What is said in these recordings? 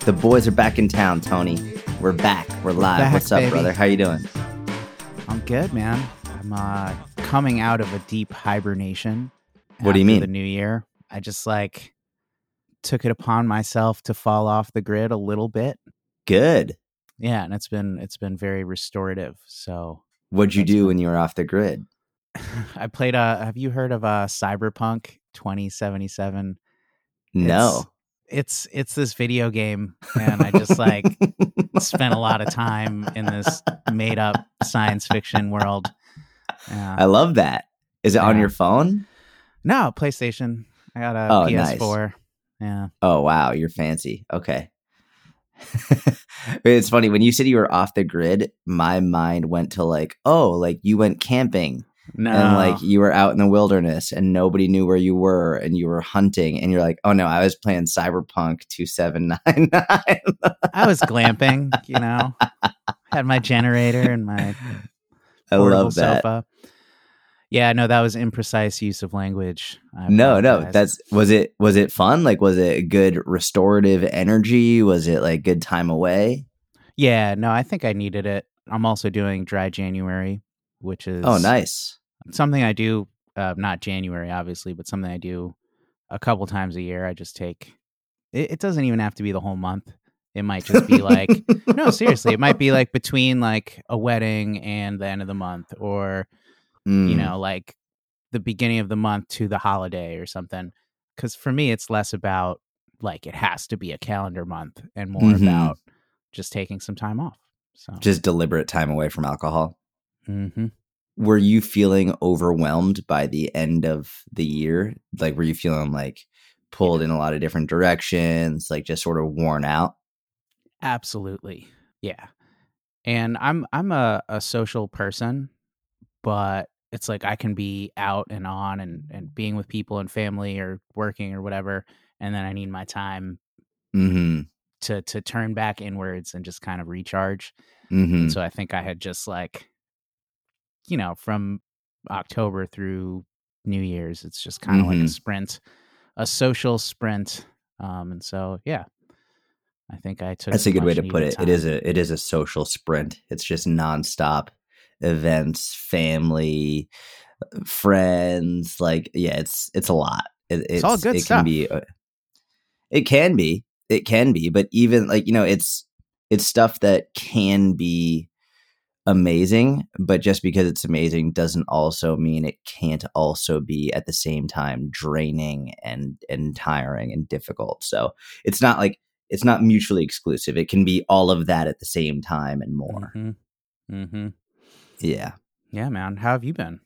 The boys are back in town, Tony. We're back. We're live. Back, What's up, baby. brother? How you doing? I'm good, man. I'm uh, coming out of a deep hibernation. What do you mean? The new year. I just like took it upon myself to fall off the grid a little bit. Good. Yeah, and it's been it's been very restorative. So What'd you do when you were off the grid? I played. Uh, have you heard of uh, Cyberpunk 2077? No. It's it's it's this video game, and I just like spent a lot of time in this made up science fiction world. Yeah. I love that. Is it on your phone? No, PlayStation. I got a Oh. PS4. Yeah. Oh wow, you're fancy. Okay. it's funny when you said you were off the grid, my mind went to like, oh, like you went camping No. and like you were out in the wilderness and nobody knew where you were and you were hunting and you're like, oh no, I was playing Cyberpunk 2799. I was glamping, you know. Had my generator and my I love that. sofa. Yeah, no, that was imprecise use of language. I No, no, that's was it was it fun? Like was it good restorative energy? Was it like good time away? Yeah, no, I think I needed it. I'm also doing dry January, which is Oh, nice. Something I do uh, not January obviously, but something I do a couple times a year. I just take it, it doesn't even have to be the whole month. It might just be like no, seriously, it might be like between like a wedding and the end of the month or you Mm, know, like the beginning of the month to the holiday or something. Cause for me, it's less about like it has to be a calendar month and more Mhm. about just taking some time off. So, just deliberate time away from alcohol. hmm Were you feeling overwhelmed by the end of the year? Like were you feeling like pulled in a lot of different directions, like just sort of worn out? absolutely. Yeah. And I'm, I'm a, a social person, but it's like I can be out and on and, and being with people and family or working or whatever. And then I need my time Mhm. to, to turn back inwards and just kind of recharge. Mhm. So I think I had just like, you know, from October through New Year's, it's just kind of like a Mhm. sprint, a social sprint. Um, and so, yeah, I think I took. That's a good way to put it. It is a it is a social sprint. It's just nonstop events, family, friends. Like yeah, it's it's a lot. It, it's, all good it stuff. Can be, uh, it can be. It can be. But even like you know, it's it's stuff that can be amazing. But just because it's amazing doesn't also mean it can't also be at the same time draining and and tiring and difficult. So it's not like it's not mutually exclusive. It can be all of that at the same time and more. Mm-hmm. Mm-hmm. Yeah. Yeah, man. How have you been?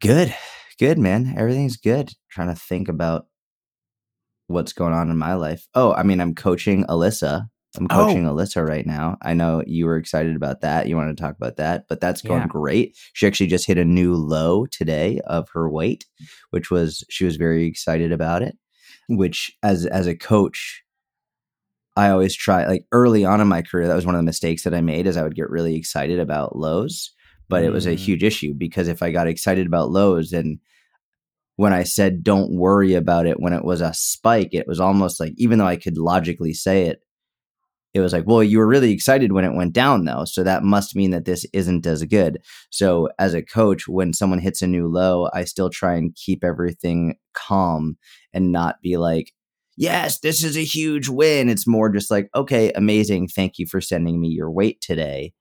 Good. Good, man. Everything's good. Trying to think about what's going on in my life. Oh, I mean, I'm coaching Alyssa. I'm Oh. coaching Alyssa right now. I know you were excited about that. You wanted to talk about that, but that's going Yeah. great. She actually just hit a new low today of her weight, which was she was very excited about it. Which as as a coach, I always try like early on in my career, that was one of the mistakes that I made is I would get really excited about lows, but it was a Mm. huge issue because if I got excited about lows then when I said don't worry about it when it was a spike, it was almost like even though I could logically say it, it was like, well, you were really excited when it went down though. So that must mean that this isn't as good. So as a coach, when someone hits a new low, I still try and keep everything calm and not be like, yes, this is a huge win. It's more just like, okay, amazing. Thank you for sending me your weight today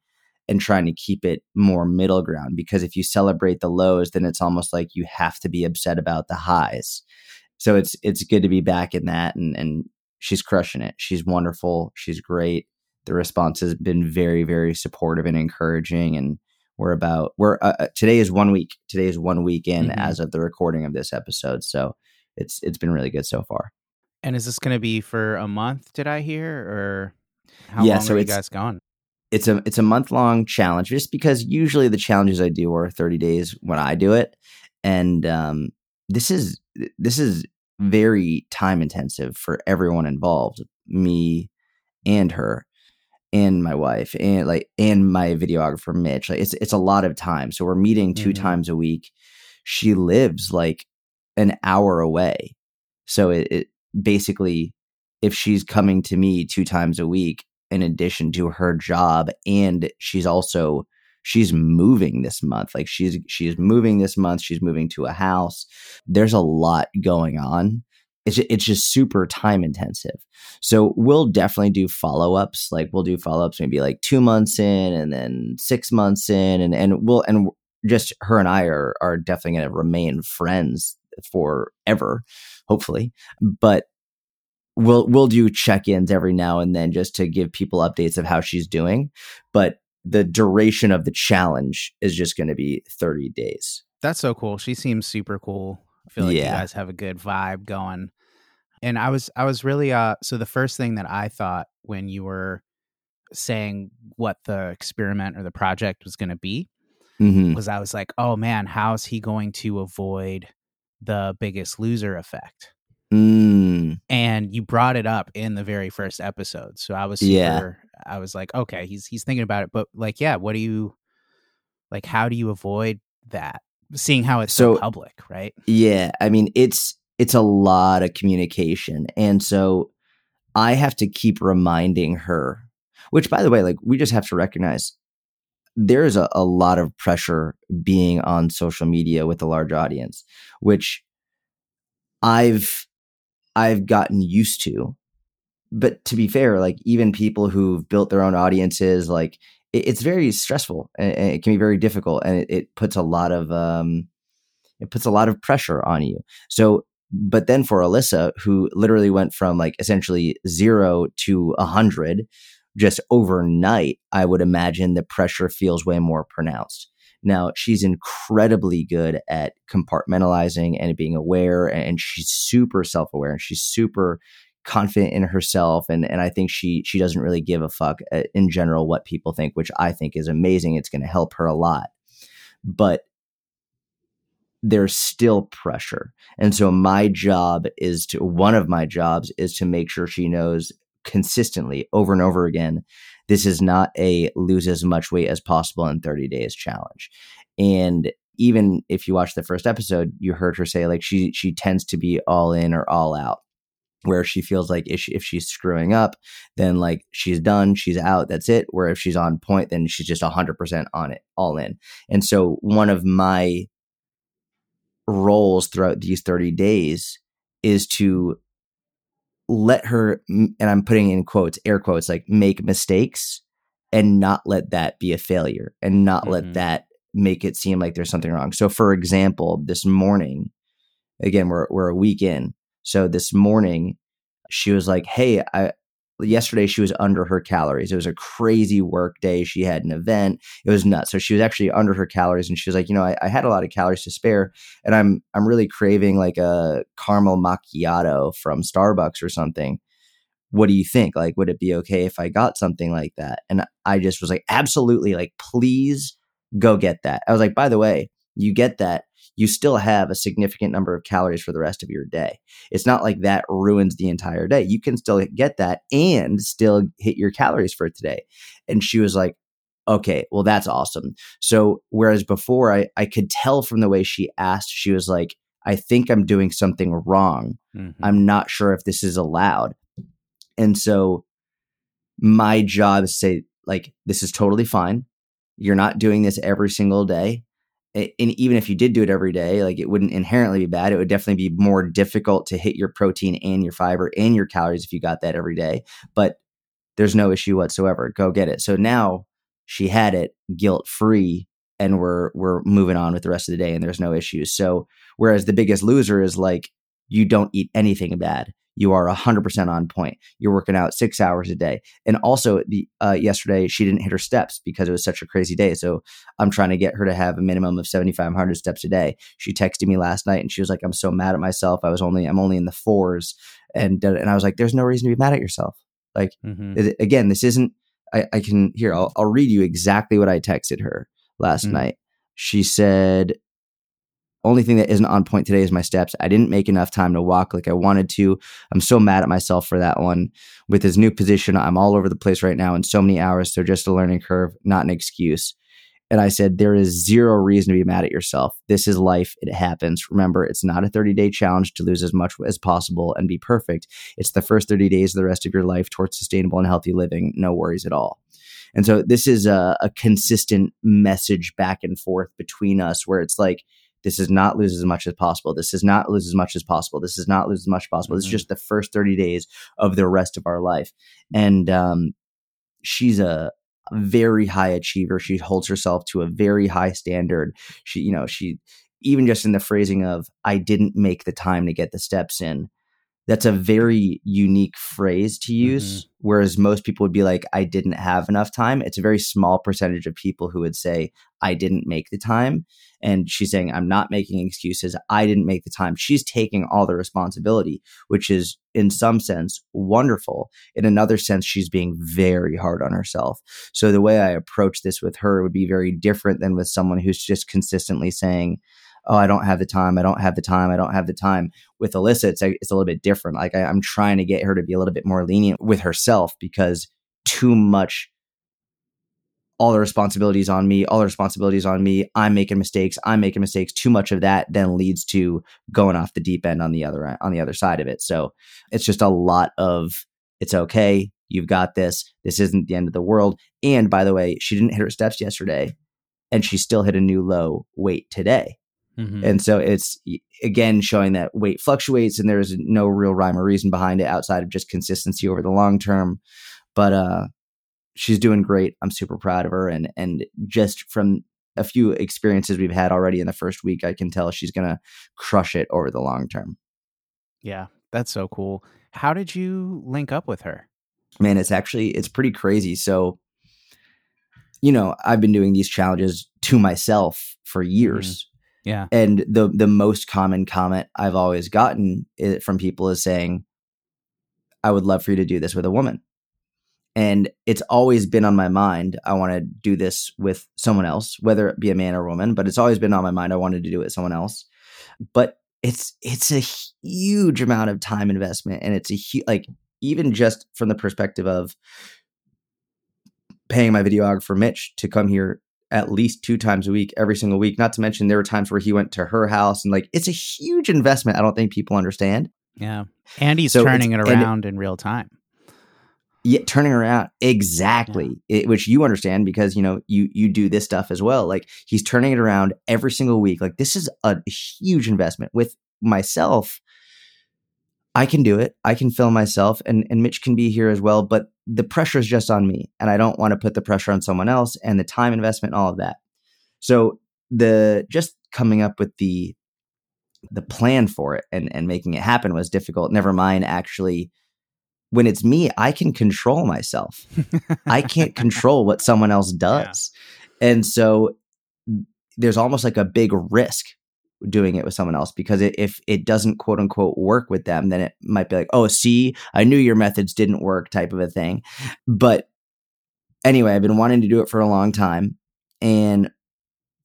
and trying to keep it more middle ground because if you celebrate the lows then it's almost like you have to be upset about the highs so it's it's good to be back in that and and she's crushing it she's wonderful she's great the response has been very very supportive and encouraging and we're about we're uh, uh, today is one week today is one week in Mhm. as of the recording of this episode so it's it's been really good so far And is this going to be for a month? Did I hear, or how Yeah, long so are you guys going? it's a it's a month long challenge just because usually the challenges I do are 30 days when I do it and um this is this is very time intensive for everyone involved me and her and my wife and like and my videographer Mitch like it's it's a lot of time. So we're meeting 2 Mhm. times a week. She lives like an hour away. So it, it basically if she's coming to me two times a week in addition to her job and she's also she's moving this month. Like she's she's moving this month. She's moving to a house. There's a lot going on. It's it's just super time intensive. So we'll definitely do follow-ups. Like we'll do follow-ups maybe like 2 months in and then 6 months in. And and we'll and just her and I are are definitely going to remain friends forever hopefully. But we'll we'll do check-ins every now and then just to give people updates of how she's doing. But the duration of the challenge is just going to be 30 days That's so cool. She seems super cool. I feel like you guys have a good vibe going. And I was I was really uh so the first thing that I thought when you were saying what the experiment or the project was going to be hmm was I was like, "Oh man, how's he going to avoid the biggest loser effect?" mm, and you brought it up in the very first episode so i was super Yeah. I was like okay he's he's thinking about it but like yeah what do you like how do you avoid that? Seeing how it's so, So- public right? Yeah i mean it's it's a lot of communication and so i have to keep reminding her which by the way like we just have to recognize there's a, a lot of pressure being on social media with a large audience which i've i've gotten used to but to be fair like even people who've built their own audiences like it, it's very stressful and, and it can be very difficult and it, it puts a lot of um it puts a lot of pressure on you. So but then for alyssa who literally went from like essentially zero to a hundred just overnight i would imagine the pressure feels way more pronounced. Now she's incredibly good at compartmentalizing and being aware and she's super self-aware and she's super confident in herself and and I think she she doesn't really give a fuck uh, in general what people think which I think is amazing. It's going to help her a lot. But there's still pressure. And so my job is to one of my jobs is to make sure she knows consistently over and over again this is not a lose as much weight as possible in 30 days challenge. And even if you watch the first episode you heard her say like she she tends to be all in or all out where she feels like if, she, if she's screwing up then like she's done she's out that's it. Where if she's on point then she's just 100% on it all in. And so one of my roles throughout these 30 days is to let her and i'm putting in quotes air quotes like make mistakes and not let that be a failure and not Mhm. let that make it seem like there's something wrong. So for example this morning again we're we're a week in so this morning she was like hey i yesterday she was under her calories. It was a crazy work day. She had an event. It was nuts. So she was actually under her calories and she was like you know I, I had a lot of calories to spare and i'm i'm really craving like a caramel macchiato from starbucks or something. What do you think? Like would it be okay if i got something like that? And i just was like absolutely. Like please go get that. I was like by the way you get that you still have a significant number of calories for the rest of your day it's not like that ruins the entire day you can still get that and still hit your calories for today and she was like okay well that's awesome so whereas before i i could tell from the way she asked she was like i think i'm doing something wrong Mhm. I'm not sure if this is allowed. And so my job is to say, like, this is totally fine. You're not doing this every single day. And even if you did do it every day, like it wouldn't inherently be bad. It would definitely be more difficult to hit your protein and your fiber and your calories if you got that every day. But there's no issue whatsoever. Go get it. So now she had it guilt free and we're we're moving on with the rest of the day and there's no issues. So whereas the biggest loser is like you don't eat anything bad. You are 100% on point. You're working out 6 hours a day. And also the uh, yesterday she didn't hit her steps because it was such a crazy day. So I'm trying to get her to have a minimum of 7500 steps a day. She texted me last night and she was like I'm so mad at myself. I was only I'm only in the 4s and uh, and I was like there's no reason to be mad at yourself. Like Mhm. it- again, this isn't. I, I can here. I'll, I'll read you exactly what I texted her last Mm. night. She said, "Only thing that isn't on point today is my steps. I didn't make enough time to walk like I wanted to. I'm so mad at myself for that one. With his new position, I'm all over the place right now, in so many hours. They're just a learning curve, not an excuse." And I said, there is zero reason to be mad at yourself. This is life. It happens. Remember, it's not a 30 day challenge to lose as much as possible and be perfect. It's the first 30 days of the rest of your life towards sustainable and healthy living. No worries at all. And so this is a, a consistent message back and forth between us where it's like, this is not lose as much as possible. This is not lose as much as possible. This is not lose as much as possible. Mm-hmm. This is just the first 30 days of the rest of our life. And um, she's a, very high achiever. She holds herself to a very high standard. She, you know, she even just in the phrasing of I didn't make the time to get the steps in that's a very unique phrase to use. Mm-hmm. Whereas most people would be like, I didn't have enough time. It's a very small percentage of people who would say, I didn't make the time. And she's saying, I'm not making excuses. I didn't make the time. She's taking all the responsibility, which is in some sense wonderful. In another sense, she's being very hard on herself. So the way I approach this with her would be very different than with someone who's just consistently saying, oh, I don't have the time. I don't have the time. I don't have the time. With Alyssa, it's it's a little bit different. Like I, I'm trying to get her to be a little bit more lenient with herself because too much all the responsibilities on me, all the responsibilities on me. I'm making mistakes. I'm making mistakes. Too much of that then leads to going off the deep end on the other on the other side of it. So it's just a lot of it's okay. You've got this. This isn't the end of the world. And by the way, she didn't hit her steps yesterday, and she still hit a new low weight today. Mm-hmm. And so it's again showing that weight fluctuates and there's no real rhyme or reason behind it outside of just consistency over the long term. But uh, she's doing great. I'm super proud of her. And and just from a few experiences we've had already in the first week, I can tell she's gonna crush it over the long term. Yeah, that's so cool. How did you link up with her? Man, it's actually it's pretty crazy. So you know, I've been doing these challenges to myself for years. Mm-hmm yeah. And the the most common comment I've always gotten from people is saying, "I would love for you to do this with a woman." And it's always been on my mind. I want to do this with someone else, whether it be a man or a woman, but it's always been on my mind. I wanted to do it with someone else. But it's it's a huge amount of time investment and it's a huge like even just from the perspective of paying my videographer Mitch to come here at least two times a week, every single week. Not to mention there were times where he went to her house and like it's a huge investment. I don't think people understand. Yeah. And he's so turning it around in real time. Yeah, turning around exactly, yeah. it, which you understand because you know you you do this stuff as well. Like he's turning it around every single week. Like this is a huge investment. With myself, I can do it. I can film myself, and and Mitch can be here as well. But the pressure is just on me and I don't want to put the pressure on someone else and the time investment, all of that. So the just coming up with the the plan for it and, and making it happen was difficult. Never mind actually when it's me, I can control myself. I can't control what someone else does. Yeah. And so there's almost like a big risk doing it with someone else because it, if it doesn't quote unquote work with them, then it might be like, oh, see, I knew your methods didn't work type of a thing. But anyway, I've been wanting to do it for a long time. And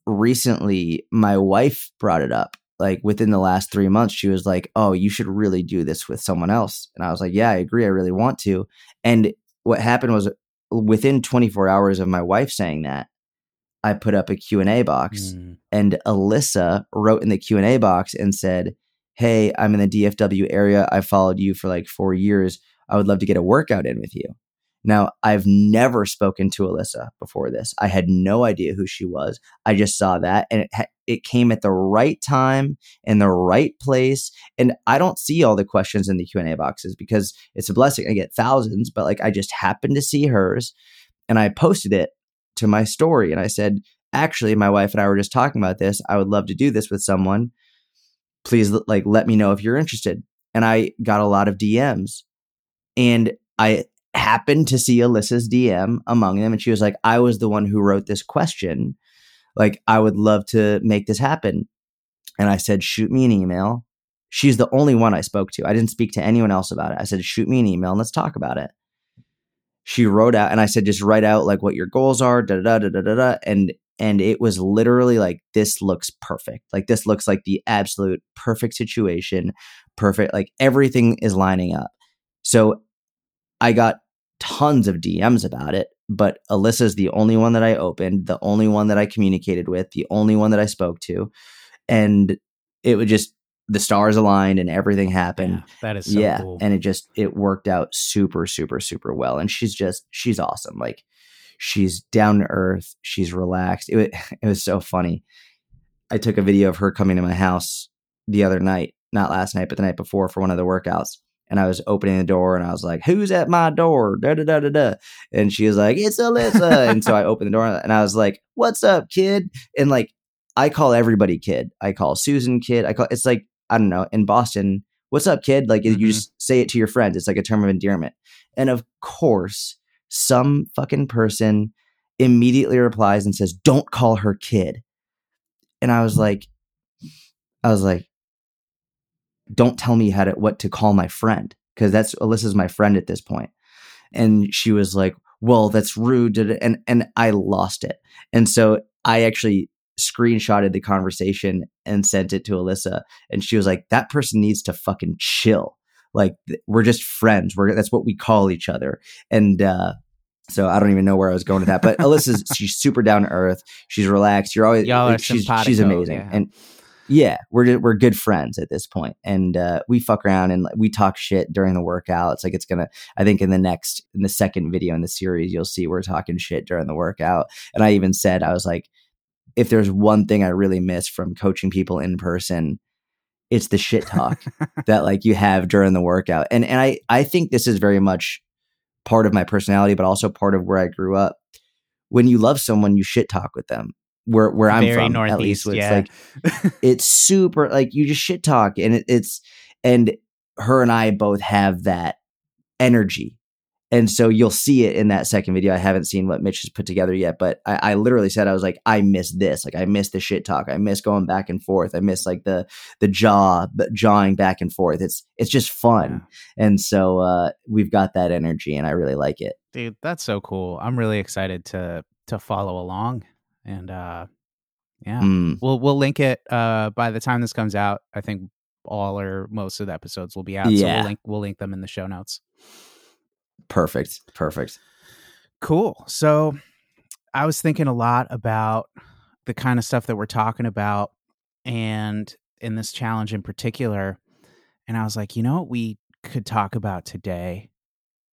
recently, my wife brought it up. Like within the last three months, she was like, oh, you should really do this with someone else. And I was like, yeah, I agree. I really want to. And what happened was within 24 hours of my wife saying that, I put up a Q&A box mm. and Alyssa wrote in the Q&A box and said, "Hey, I'm in the DFW area. I followed you for like 4 years. I would love to get a workout in with you." Now, I've never spoken to Alyssa before this. I had no idea who she was. I just saw that and it ha- it came at the right time in the right place and I don't see all the questions in the Q&A boxes because it's a blessing. I get thousands, but like I just happened to see hers and I posted it to my story and I said, actually, my wife and I were just talking about this. I would love to do this with someone. Please, like, let me know if you're interested. And I got a lot of DMs, and I happened to see Alyssa's DM among them, and she was like, "I was the one who wrote this question. Like, I would love to make this happen." And I said, "Shoot me an email." She's the only one I spoke to. I didn't speak to anyone else about it. I said, "Shoot me an email and let's talk about it." She wrote out and I said just write out like what your goals are da da da da da da and and it was literally like this looks perfect like this looks like the absolute perfect situation perfect like everything is lining up so I got tons of DMs about it but Alyssa's the only one that I opened, the only one that I communicated with, the only one that I spoke to. And it would just, the stars aligned and everything happened. Yeah, that is so yeah. cool. And it just, it worked out super, super, super well. And she's just, she's awesome. Like, she's down to earth. She's relaxed. It, it was so funny. I took a video of her coming to my house the other night, not last night, but the night before for one of the workouts. And I was opening the door and I was like, Who's at my door? Da da da da da. And she was like, It's Alyssa. and so I opened the door and I was like, What's up, kid? And like, I call everybody kid. I call Susan kid. I call it's like, I don't know, in Boston, what's up, kid? Like, Mhm. you just say it to your friends. It's like a term of endearment. And of course, some fucking person immediately replies and says, Don't call her kid. And I was like, I was like, don't tell me how to what to call my friend because that's Alyssa's my friend at this point. And she was like, "Well, that's rude," and and I lost it. And so I actually screenshotted the conversation and sent it to Alyssa, and she was like, "That person needs to fucking chill. Like we're just friends. We're that's what we call each other." And uh, so I don't even know where I was going with that, but Alyssa's she's super down to earth. She's relaxed. You're always Y'all like, she's she's amazing, yeah. and yeah, we're we're good friends at this point, and uh, we fuck around and like, we talk shit during the workout. It's like it's gonna. I think in the next in the second video in the series, you'll see we're talking shit during the workout. And I even said I was like, if there's one thing I really miss from coaching people in person, it's the shit talk that like you have during the workout. And and I I think this is very much part of my personality, but also part of where I grew up. When you love someone, you shit talk with them. Where where I'm Very from, at least, it's yeah. like it's super like you just shit talk, and it, it's and her and I both have that energy. And so you'll see it in that second video. I haven't seen what Mitch has put together yet, but I, I literally said I was like, I miss this. Like I miss the shit talk. I miss going back and forth. I miss like the the jaw but jawing back and forth. It's it's just fun. And so uh, we've got that energy, and I really like it. Dude, that's so cool. I'm really excited to to follow along. And uh yeah. Mm, We'll we'll link it uh by the time this comes out. I think all or most of the episodes will be out. So Yeah. we'll link we'll link them in the show notes. Perfect. Perfect. Cool. So I was thinking a lot about the kind of stuff that we're talking about and in this challenge in particular. And I was like, you know what we could talk about today?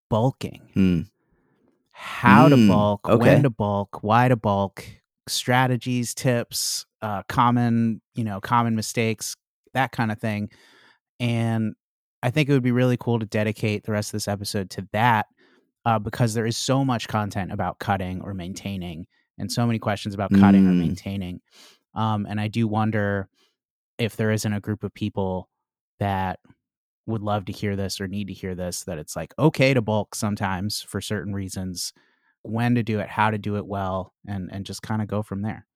Bulking. Mm, How to Mm, bulk, okay. when to bulk, why to bulk, strategies, tips, uh, common, you know, common mistakes, that kind of thing. And I think it would be really cool to dedicate the rest of this episode to that uh, because there is so much content about cutting or maintaining and so many questions about cutting or Mm. maintaining. Um, and I do wonder if there isn't a group of people that would love to hear this or need to hear this that it's like okay to bulk sometimes for certain reasons when to do it how to do it well and and just kind of go from there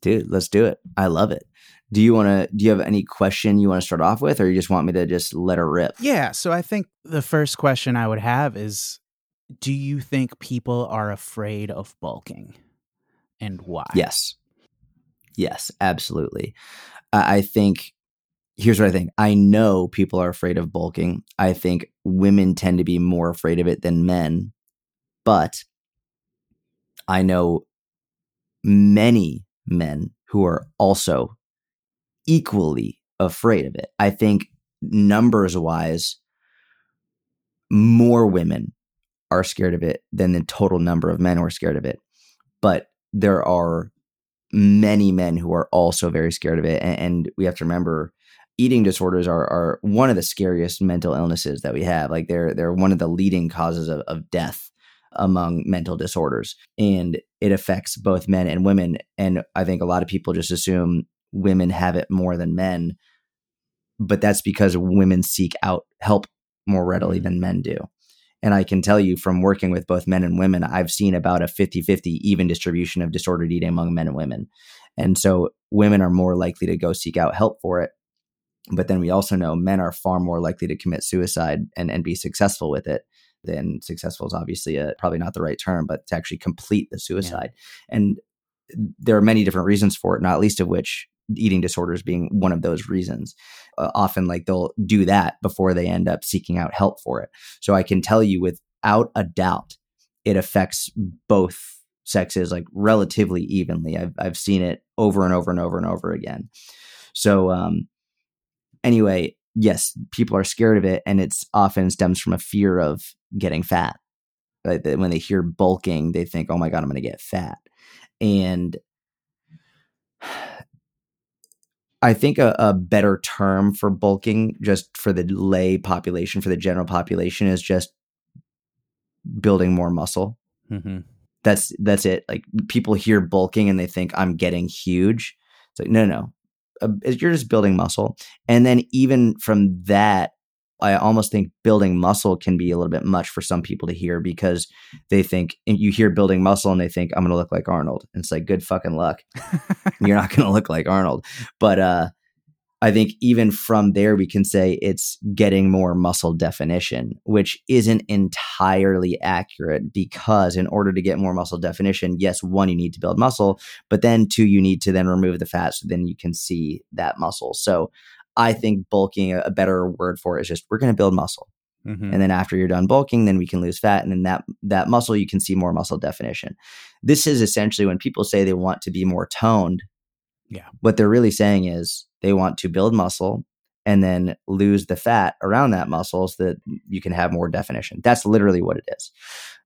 dude, let's do it. I love it. Do you want to? Do you have any question you want to start off with, or you just want me to just let her rip? yeah so i think the first question i would have is do you think people are afraid of bulking and why Yes. Yes, absolutely. I I think here's what I think. I know people are afraid of bulking. I think women tend to be more afraid of it than men. But I know many men who are also equally afraid of it. I think numbers wise, more women are scared of it than the total number of men who are scared of it. But there are many men who are also very scared of it. And, and we have to remember eating disorders are, are one of the scariest mental illnesses that we have. Like they're they're one of the leading causes of, of death among mental disorders. And it affects both men and women. And I think a lot of people just assume women have it more than men. But that's because women seek out help more readily mm-hmm. than men do. And I can tell you from working with both men and women, I've seen about a 50 50 even distribution of disordered eating among men and women. And so women are more likely to go seek out help for it. But then we also know men are far more likely to commit suicide and, and be successful with it than successful is obviously a, probably not the right term, but to actually complete the suicide. And there are many different reasons for it, not least of which eating disorders being one of those reasons. Uh, often, like they'll do that before they end up seeking out help for it. So I can tell you without a doubt, it affects both sexes like relatively evenly. I've I've seen it over and over and over and over again. So um anyway, yes, people are scared of it and it's often stems from a fear of getting fat. Like when they hear bulking, they think, "Oh my god, I'm going to get fat." And I think a, a, better term for bulking, just for the lay population, for the general population, is just building more muscle. Mm-hmm. That's that's it. Like people hear bulking and they think I'm getting huge. It's like no, no, Uh, you're just building muscle, and then even from that, I almost think building muscle can be a little bit much for some people to hear because they think you hear building muscle and they think I'm going to look like Arnold. And it's like good fucking luck. You're not going to look like Arnold. But uh I think even from there we can say it's getting more muscle definition, which isn't entirely accurate because in order to get more muscle definition, yes, one you need to build muscle, but then two you need to then remove the fat so then you can see that muscle. So I think bulking, a better word for it is just we're going to build muscle. Mm-hmm. And then after you're done bulking, then we can lose fat. And then that, that muscle, you can see more muscle definition. This is essentially when people say they want to be more toned. Yeah. What they're really saying is they want to build muscle and then lose the fat around that muscle so that you can have more definition. That's literally what it is.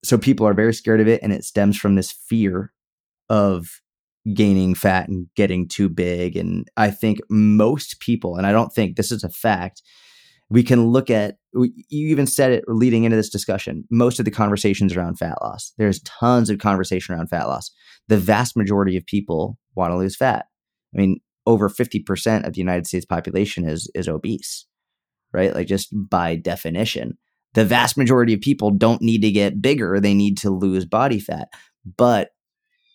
So people are very scared of it. And it stems from this fear of gaining fat and getting too big. And I think most people, and I don't think this is a fact, we can look at, you even said it leading into this discussion, most of the conversations around fat loss. There's tons of conversation around fat loss. The vast majority of people want to lose fat. I mean, over 50% of the United States population is is obese, right? Like just by definition. The vast majority of people don't need to get bigger, they need to lose body fat. But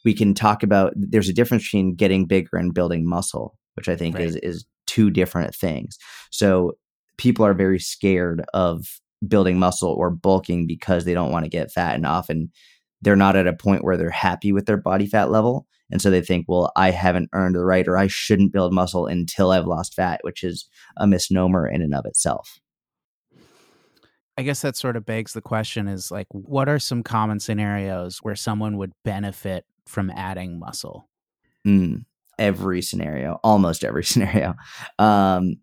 we can talk about there's a difference between getting bigger and building muscle, which I think right. is is two different things. So people are very scared of building muscle or bulking because they don't want to get fat and often they're not at a point where they're happy with their body fat level and so they think well i haven't earned the right or i shouldn't build muscle until i've lost fat which is a misnomer in and of itself i guess that sort of begs the question is like what are some common scenarios where someone would benefit from adding muscle? Mm, every scenario, almost every scenario. Um,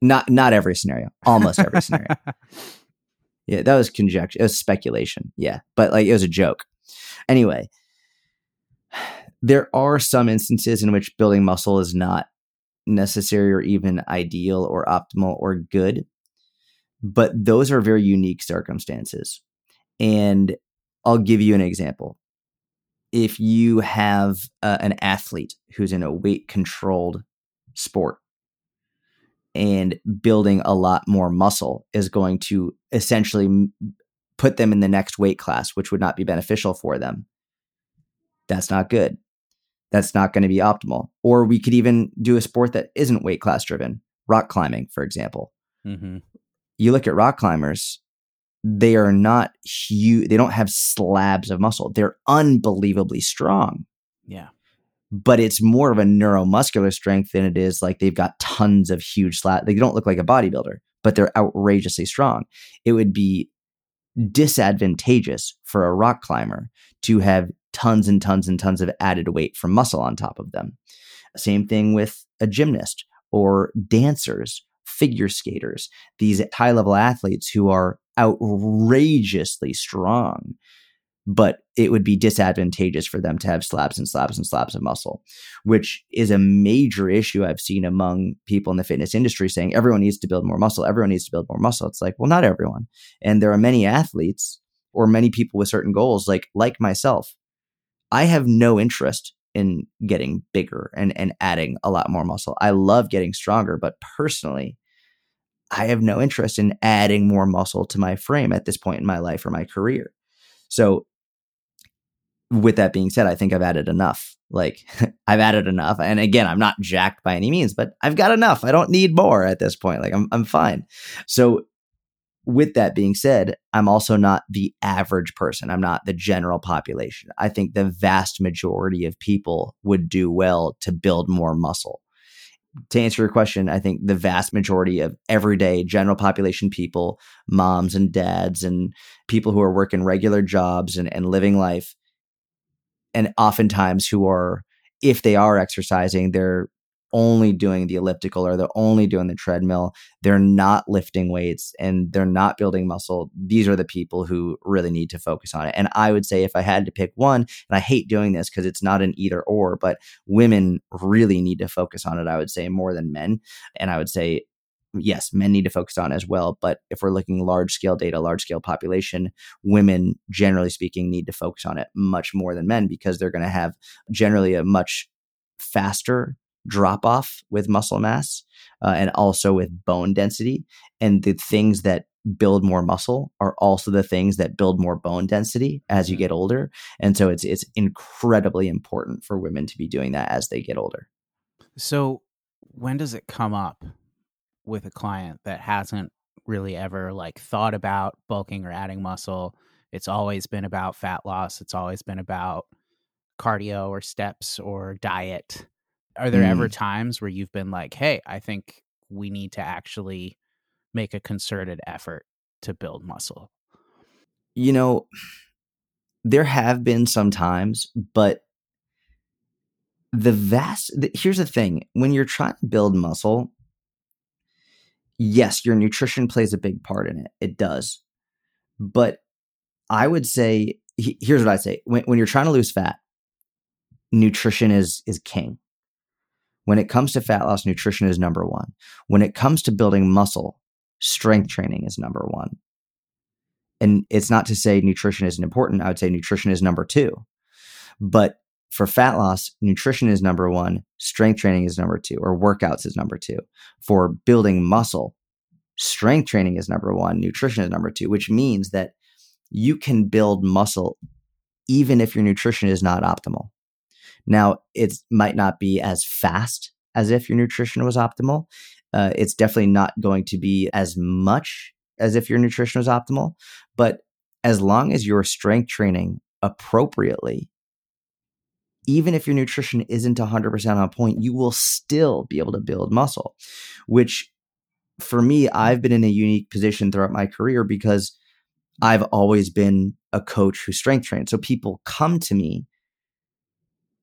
not not every scenario, almost every scenario. Yeah, that was conjecture. It was speculation. Yeah, but like it was a joke. Anyway, there are some instances in which building muscle is not necessary or even ideal or optimal or good, but those are very unique circumstances. And I'll give you an example if you have uh, an athlete who's in a weight controlled sport and building a lot more muscle is going to essentially put them in the next weight class, which would not be beneficial for them. That's not good. That's not going to be optimal. Or we could even do a sport that isn't weight class driven, rock climbing, for example. Mm-hmm. You look at rock climbers, they are not huge. They don't have slabs of muscle. They're unbelievably strong. Yeah. But it's more of a neuromuscular strength than it is like they've got tons of huge slabs. They don't look like a bodybuilder, but they're outrageously strong. It would be disadvantageous for a rock climber to have tons and tons and tons of added weight from muscle on top of them. Same thing with a gymnast or dancers, figure skaters, these high level athletes who are outrageously strong, but it would be disadvantageous for them to have slabs and slabs and slabs of muscle, which is a major issue I've seen among people in the fitness industry saying everyone needs to build more muscle, everyone needs to build more muscle. It's like, well, not everyone. And there are many athletes or many people with certain goals, like like myself. I have no interest in getting bigger and, and adding a lot more muscle. I love getting stronger, but personally, I have no interest in adding more muscle to my frame at this point in my life or my career. So, with that being said, I think I've added enough. Like, I've added enough. And again, I'm not jacked by any means, but I've got enough. I don't need more at this point. Like, I'm, I'm fine. So, with that being said, I'm also not the average person. I'm not the general population. I think the vast majority of people would do well to build more muscle. to answer your question, I think the vast majority of everyday general population people, moms and dads, and people who are working regular jobs and, and living life, and oftentimes who are, if they are exercising, they're only doing the elliptical or they're only doing the treadmill, they're not lifting weights and they're not building muscle. These are the people who really need to focus on it. And I would say if I had to pick one, and I hate doing this because it's not an either or, but women really need to focus on it, I would say more than men. And I would say yes, men need to focus on as well. But if we're looking large scale data, large scale population, women, generally speaking, need to focus on it much more than men because they're going to have generally a much faster drop off with muscle mass uh, and also with bone density. And the things that build more muscle are also the things that build more bone density as you mm-hmm. get older. And so it's it's incredibly important for women to be doing that as they get older. So when does it come up with a client that hasn't really ever like thought about bulking or adding muscle? It's always been about fat loss. It's always been about cardio or steps or diet are there mm. ever times where you've been like, hey, I think we need to actually make a concerted effort to build muscle? You know, there have been some times, but the vast the, here's the thing when you're trying to build muscle, yes, your nutrition plays a big part in it. It does. But I would say here's what I say when, when you're trying to lose fat, nutrition is is king. When it comes to fat loss, nutrition is number one. When it comes to building muscle, strength training is number one. And it's not to say nutrition isn't important. I would say nutrition is number two. But for fat loss, nutrition is number one, strength training is number two, or workouts is number two. For building muscle, strength training is number one, nutrition is number two, which means that you can build muscle even if your nutrition is not optimal. Now, it might not be as fast as if your nutrition was optimal. Uh, it's definitely not going to be as much as if your nutrition was optimal. But as long as you're strength training appropriately, even if your nutrition isn't 100% on point, you will still be able to build muscle, which for me, I've been in a unique position throughout my career because I've always been a coach who strength trains. So people come to me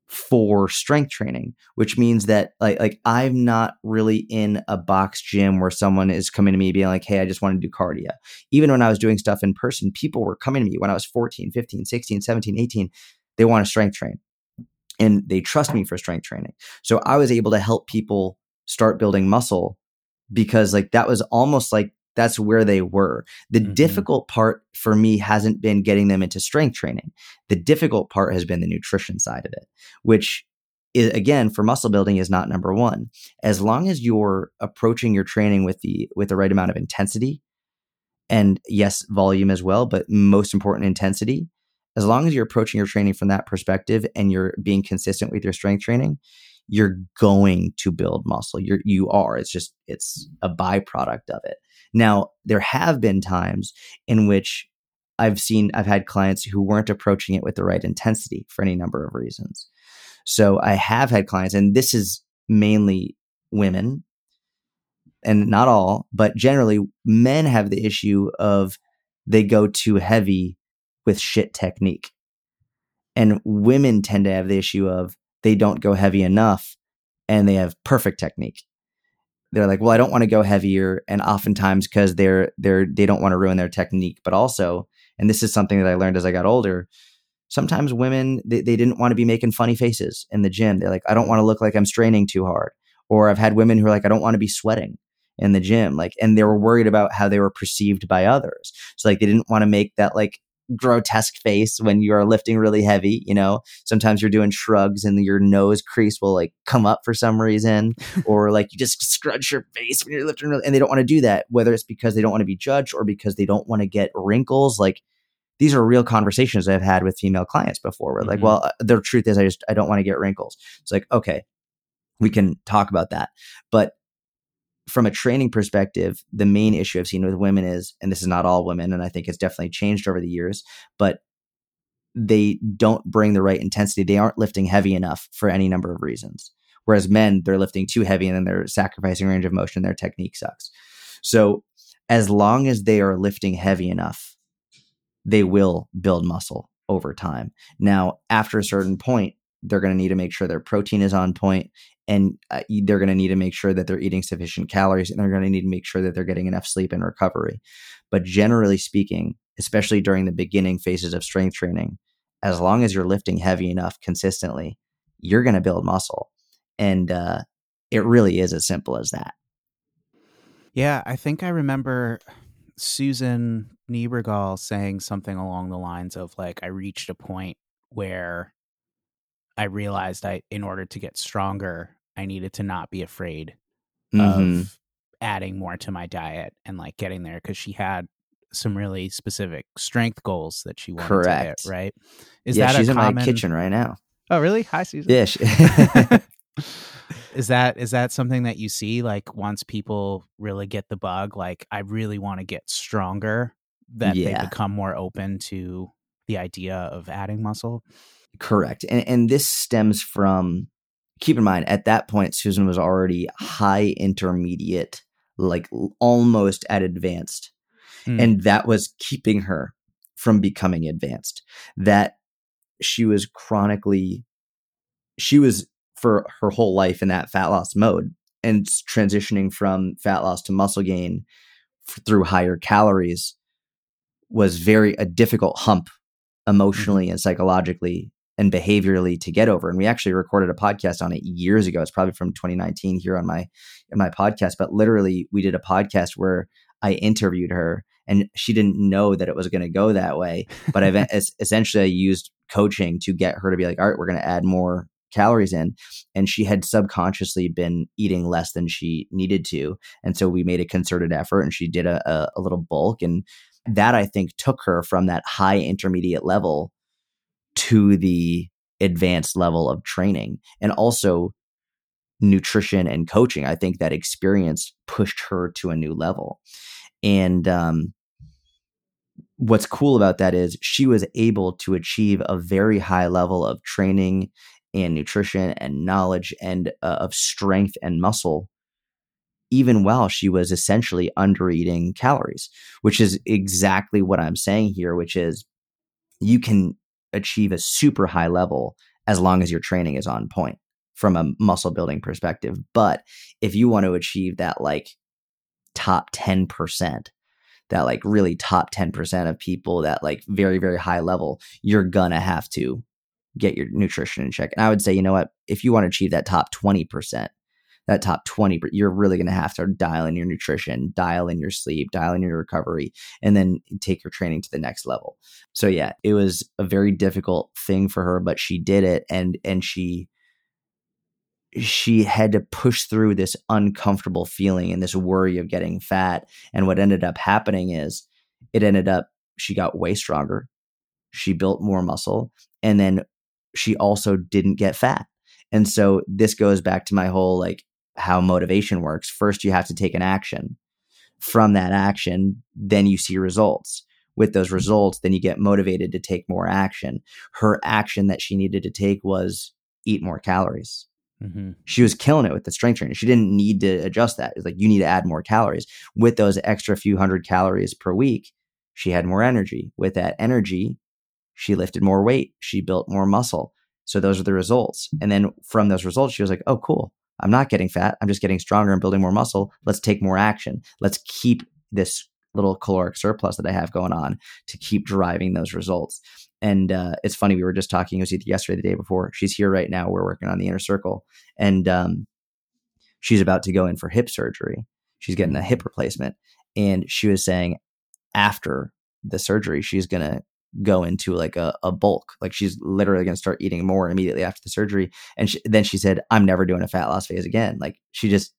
for strength training, which means that like like I'm not really in a box gym where someone is coming to me being like, "Hey, I just want to do cardio." Even when I was doing stuff in person, people were coming to me when I was 14, 15, 16, 17, 18, they want to strength train. And they trust me for strength training. So I was able to help people start building muscle because like that was almost like that's where they were. The mm-hmm. difficult part for me hasn't been getting them into strength training. The difficult part has been the nutrition side of it, which is, again for muscle building is not number 1. As long as you're approaching your training with the with the right amount of intensity and yes, volume as well, but most important intensity, as long as you're approaching your training from that perspective and you're being consistent with your strength training, you're going to build muscle. You're you are. It's just it's a byproduct of it. Now, there have been times in which I've seen, I've had clients who weren't approaching it with the right intensity for any number of reasons. So I have had clients, and this is mainly women, and not all, but generally men have the issue of they go too heavy with shit technique. And women tend to have the issue of they don't go heavy enough and they have perfect technique they're like, well, I don't want to go heavier, and oftentimes because they're they're they don't want to ruin their technique, but also, and this is something that I learned as I got older. Sometimes women they, they didn't want to be making funny faces in the gym. They're like, I don't want to look like I'm straining too hard. Or I've had women who are like, I don't want to be sweating in the gym, like, and they were worried about how they were perceived by others. So like they didn't want to make that like grotesque face when you are lifting really heavy. You know, sometimes you're doing shrugs and your nose crease will like come up for some reason, or like you just scrunch your face when you're lifting, really, and they don't want to do that, whether it's because they don't want to be judged or because they don't want to get wrinkles. Like these are real conversations I've had with female clients before. Where like, mm-hmm. well, uh, the truth is, I just I don't want to get wrinkles. It's like okay, we can talk about that, but from a training perspective, the main issue I've seen with women is, and this is not all women, and I think it's definitely changed over the years, but they don't bring the right intensity. They aren't lifting heavy enough for any number of reasons. Whereas men, they're lifting too heavy and then they're sacrificing range of motion. Their technique sucks. So as long as they are lifting heavy enough, they will build muscle over time. Now, after a certain point, they're going to need to make sure their protein is on point and uh, they're going to need to make sure that they're eating sufficient calories and they're going to need to make sure that they're getting enough sleep and recovery. But generally speaking, especially during the beginning phases of strength training, as long as you're lifting heavy enough consistently, you're going to build muscle. And uh, it really is as simple as that. Yeah, I think I remember Susan Niebergall saying something along the lines of like, I reached a point where I realized I, in order to get stronger, I needed to not be afraid mm-hmm. of adding more to my diet and like getting there because she had some really specific strength goals that she wanted Correct. to hit, right? Is yeah, that she's in my kitchen right now. Oh, really? Hi, Susan. Yeah. She... is that is that something that you see like once people really get the bug like I really want to get stronger that yeah. they become more open to the idea of adding muscle? Correct. And and this stems from keep in mind at that point Susan was already high intermediate like almost at advanced mm. and that was keeping her from becoming advanced that she was chronically she was for her whole life in that fat loss mode and transitioning from fat loss to muscle gain f- through higher calories was very a difficult hump emotionally mm-hmm. and psychologically and behaviorally to get over. And we actually recorded a podcast on it years ago. It's probably from 2019 here on my in my podcast. But literally, we did a podcast where I interviewed her, and she didn't know that it was going to go that way. But I essentially I used coaching to get her to be like, "All right, we're going to add more calories in and she had subconsciously been eating less than she needed to and so we made a concerted effort and she did a, a, a little bulk and that i think took her from that high intermediate level to the advanced level of training and also nutrition and coaching. I think that experience pushed her to a new level. And um, what's cool about that is she was able to achieve a very high level of training and nutrition and knowledge and uh, of strength and muscle even while she was essentially under eating calories which is exactly what i'm saying here which is you can achieve a super high level as long as your training is on point from a muscle building perspective but if you want to achieve that like top 10% that like really top 10% of people that like very very high level you're gonna have to get your nutrition in check. And I would say, you know what, if you want to achieve that top 20%, that top 20, but you're really going to have to dial in your nutrition, dial in your sleep, dial in your recovery, and then take your training to the next level. So yeah, it was a very difficult thing for her, but she did it and and she she had to push through this uncomfortable feeling and this worry of getting fat. And what ended up happening is it ended up she got way stronger. She built more muscle. And then she also didn't get fat. And so this goes back to my whole like how motivation works. First, you have to take an action. From that action, then you see results. With those results, then you get motivated to take more action. Her action that she needed to take was eat more calories. Mm-hmm. She was killing it with the strength training. She didn't need to adjust that. It's like you need to add more calories. With those extra few hundred calories per week, she had more energy. With that energy, she lifted more weight, she built more muscle. So those are the results. And then from those results, she was like, oh, cool. I'm not getting fat. I'm just getting stronger and building more muscle. Let's take more action. Let's keep this little caloric surplus that I have going on to keep driving those results. And uh, it's funny, we were just talking, it was either yesterday the day before. She's here right now. We're working on the inner circle. And um, she's about to go in for hip surgery. She's getting a hip replacement. And she was saying after the surgery, she's going to go into like a, a bulk. Like she's literally going to start eating more immediately after the surgery. And she, then she said, I'm never doing a fat loss phase again. Like she just,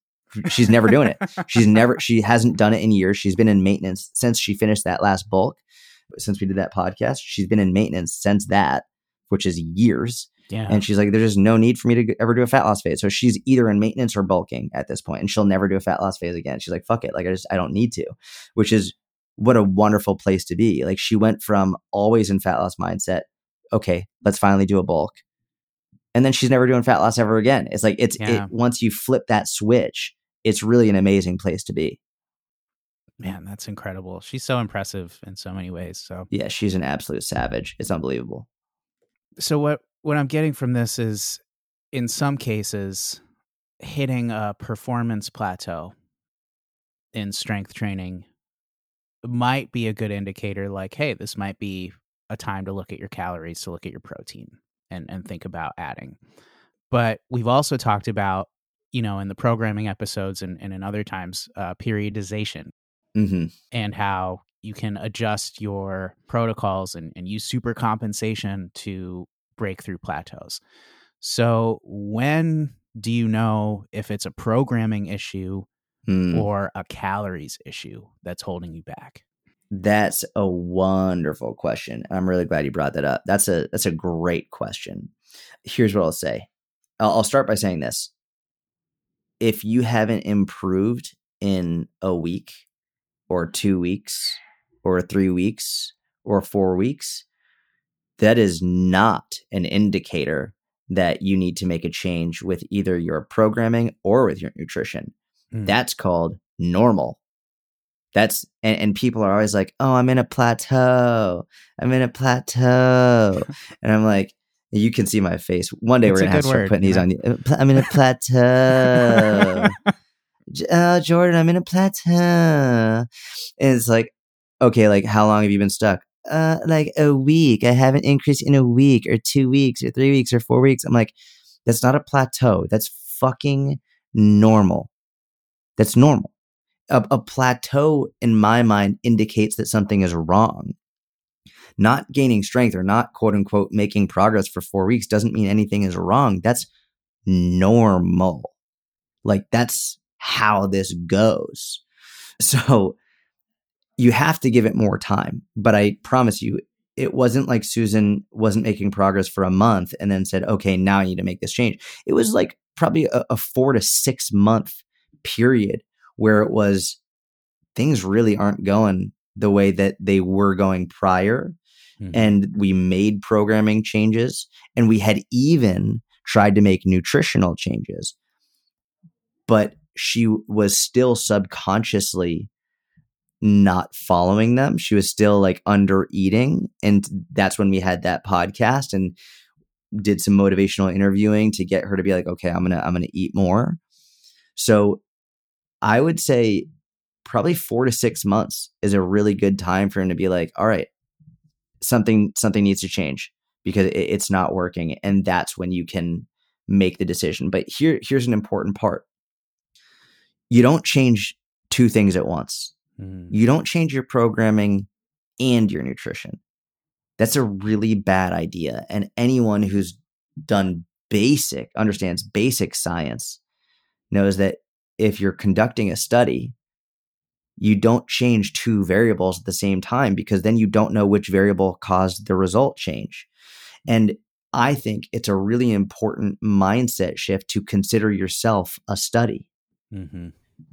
she's never doing it. She's never, she hasn't done it in years. She's been in maintenance since she finished that last bulk. Since we did that podcast, she's been in maintenance since that, which is years. Yeah. And she's like, there's just no need for me to ever do a fat loss phase. So she's either in maintenance or bulking at this point, and she'll never do a fat loss phase again. She's like, fuck it. Like, I just, I don't need to, which is what a wonderful place to be. Like she went from always in fat loss mindset, okay, let's finally do a bulk, and then she's never doing fat loss ever again. It's like it's Yeah. it once you flip that switch, it's really an amazing place to be. Man, that's incredible. She's so impressive in so many ways. So Yeah, she's an absolute savage. It's unbelievable. so what what I'm getting from this is in some cases hitting a performance plateau in strength training might be a good indicator like hey this might be a time to look at your calories to look at your protein and and think about adding but we've also talked about you know in the programming episodes and, and in other times uh, periodization hmm and how you can adjust your protocols and, and use super compensation to break through plateaus. So, when do you know if it's a programming issue Hmm. or a calories issue that's holding you back? That's a wonderful question. I'm really glad you brought that up. That's a that's a great question. Here's what I'll say. I'll, I'll start by saying this. If you haven't improved in a week or 2 weeks or 3 weeks or 4 weeks, that is not an indicator that you need to make a change with either your programming or with your nutrition. Hmm. That's called normal. That's and, and people are always like, "Oh, I'm in a plateau. I'm in a plateau," and I'm like, you can see my face. One day It's we're gonna have to start word, putting these on. you. Uh, I'm in a plateau. Uh, Jordan, I'm in a plateau. And it's like, okay, like how long have you been stuck? Uh, like a week. I haven't increased in a week or two weeks or three weeks or four weeks. I'm like, that's not a plateau. That's fucking normal. That's normal. A, a plateau, in my mind, indicates that something is wrong. Not gaining strength or not quote unquote making progress for four weeks doesn't mean anything is wrong. That's normal. Like that's how this goes. So you have to give it more time. But I promise you, it wasn't like Susan wasn't making progress for a month and then said, okay, now I need to make this change. It was like probably a, a four to six month period where it was things really aren't going the way that they were going prior. Mhm. and we made programming changes and we had even tried to make nutritional changes. But she was still subconsciously not following them. She was still like under eating and that's when we had that podcast and did some motivational interviewing to get her to be like okay i'm gonna i'm gonna eat more. So i would say probably four to six months is a really good time for him to be like all right something something needs to change because it, it's not working and that's when you can make the decision. But here here's an important part. You don't change two things at once. Mhm. you don't change your programming and your nutrition. That's a really bad idea and anyone who's done basic understands basic science knows that if you're conducting a study you don't change two variables at the same time because then you don't know which variable caused the result change. And I think it's a really important mindset shift to consider yourself a study. Mm-hmm.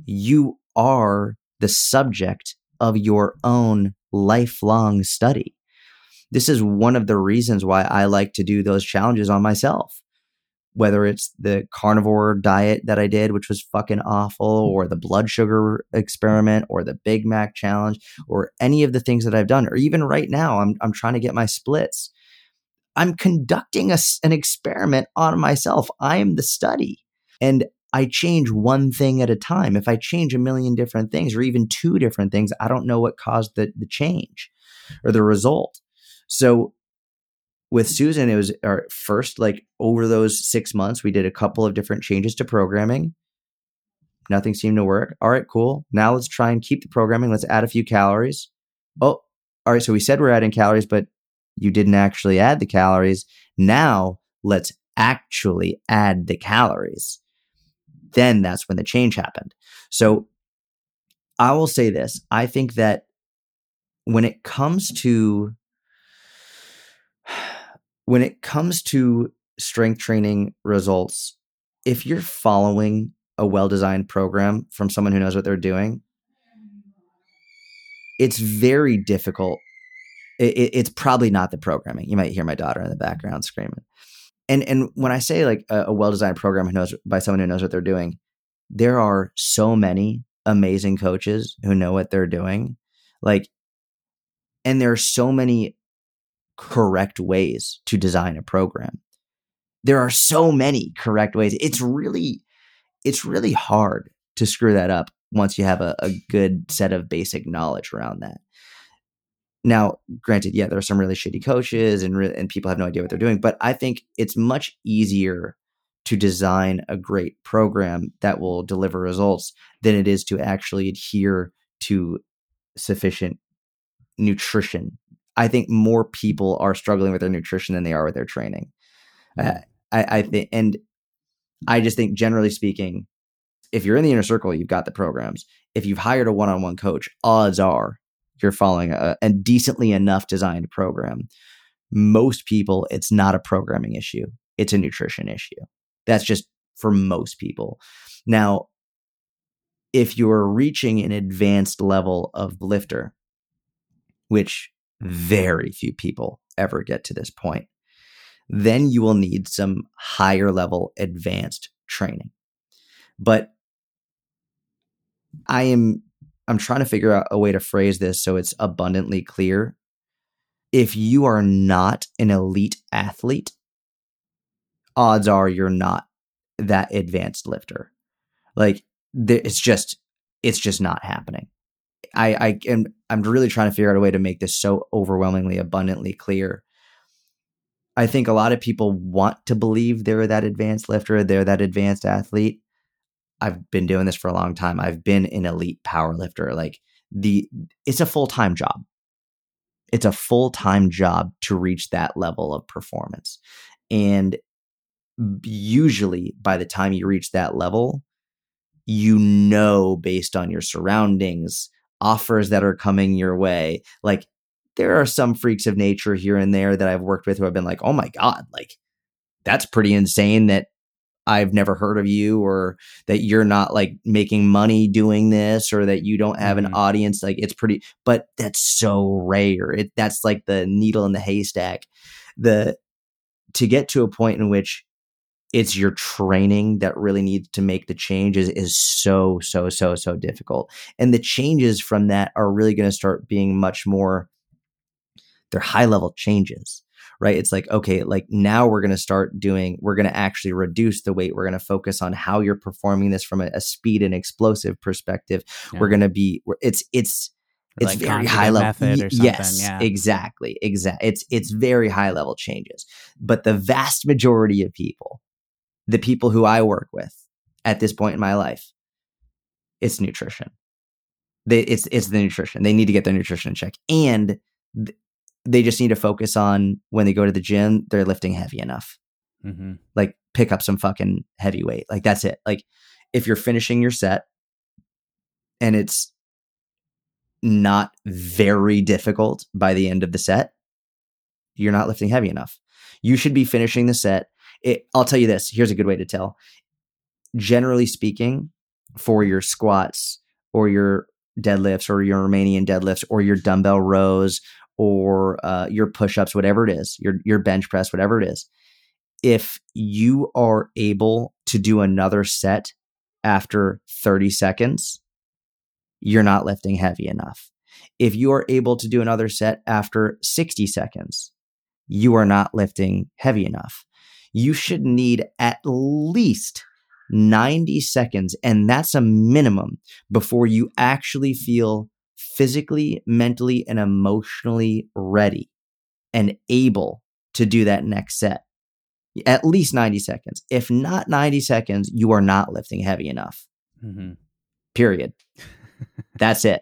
You are the subject of your own lifelong study. This is one of the reasons why I like to do those challenges on myself. Whether it's the carnivore diet that I did, which was fucking awful, mm-hmm. or the blood sugar experiment, or the Big Mac challenge, or any of the things that I've done, or even right now, I'm, I'm trying to get my splits. I'm conducting a an experiment on myself. I am the study. And I change one thing at a time. If I change a million different things, or even two different things, I don't know what caused the, the change or the result. So with Susan, it was our first, like over those six months, we did a couple of different changes to programming. Nothing seemed to work. All right, cool. Now let's try and keep the programming. Let's add a few calories. Oh, all right. So we said we're adding calories, but you didn't actually add the calories. Now let's actually add the calories. Then that's when the change happened. So I will say this I think that when it comes to when it comes to strength training results, if you're following a well designed program from someone who knows what they're doing, it's very difficult. It, it- it's probably not the programming. You might hear my daughter in the background screaming. and and when I say like a, a well designed program who knows by someone who knows what they're doing, there are so many amazing coaches who know what they're doing, like, and there are so many correct ways to design a program. There are so many correct ways. It's really, it's really hard to screw that up once you have a, a good set of basic knowledge around that. Now, granted, yeah, there are some really shitty coaches and re- and people have no idea what they're doing, but I think it's much easier to design a great program that will deliver results than it is to actually adhere to sufficient nutrition. I think more people are struggling with their nutrition than they are with their training. Uh, I, I think, and I just think, generally speaking, if you're in the inner circle, you've got the programs. If you've hired a one-on-one coach, odds are you're following a, a decently enough designed program. Most people, it's not a programming issue; it's a nutrition issue. That's just for most people. Now, if you're reaching an advanced level of lifter, which very few people ever get to this point, then you will need some higher level advanced training. But I am I'm trying to figure out a way to phrase this so it's abundantly clear. If you are not an elite athlete, odds are you're not that advanced lifter. Like it's just it's just not happening. I I am I'm really trying to figure out a way to make this so overwhelmingly abundantly clear. I think a lot of people want to believe they're that advanced lifter, they're that advanced athlete, I've been doing this for a long time. I've been an elite power lifter. Like the it's a full-time job. It's a full-time job to reach that level of performance. And usually by the time you reach that level, you know based on your surroundings, offers that are coming your way. Like there are some freaks of nature here and there that I've worked with who have been like, "Oh my god, like that's pretty insane that I've never heard of you or that you're not like making money doing this or that you don't have mm-hmm. an audience like it's pretty but that's so rare it that's like the needle in the haystack the to get to a point in which it's your training that really needs to make the changes is so so so so difficult and the changes from that are really going to start being much more they're high level changes right? It's like, okay, like now we're going to start doing, we're going to actually reduce the weight. We're going to focus on how you're performing this from a, a speed and explosive perspective. Yeah. We're going to be, it's, it's, it's like very high level. yes, yeah. exactly, exactly. It's it's very high level changes, but the vast majority of people, the people who I work with at this point in my life, it's nutrition. They, it's it's the nutrition. They need to get their nutrition in check, and th- they just need to focus on when they go to the gym, they're lifting heavy enough. Mm-hmm. Like pick up some fucking heavy weight. Like that's it. Like if you're finishing your set and it's not very difficult by the end of the set, you're not lifting heavy enough. You should be finishing the set. It, I'll tell you this. Here's a good way to tell. Generally speaking, for your squats or your deadlifts or your Romanian deadlifts or your dumbbell rows or uh, your push-ups whatever it is your your bench press whatever it is if you are able to do another set after 30 seconds you're not lifting heavy enough if you are able to do another set after 60 seconds you are not lifting heavy enough you should need at least 90 seconds and that's a minimum before you actually feel physically, mentally, and emotionally ready and able to do that next set. At least 90 seconds. If not 90 seconds, you are not lifting heavy enough. Mm-hmm. Period. that's it.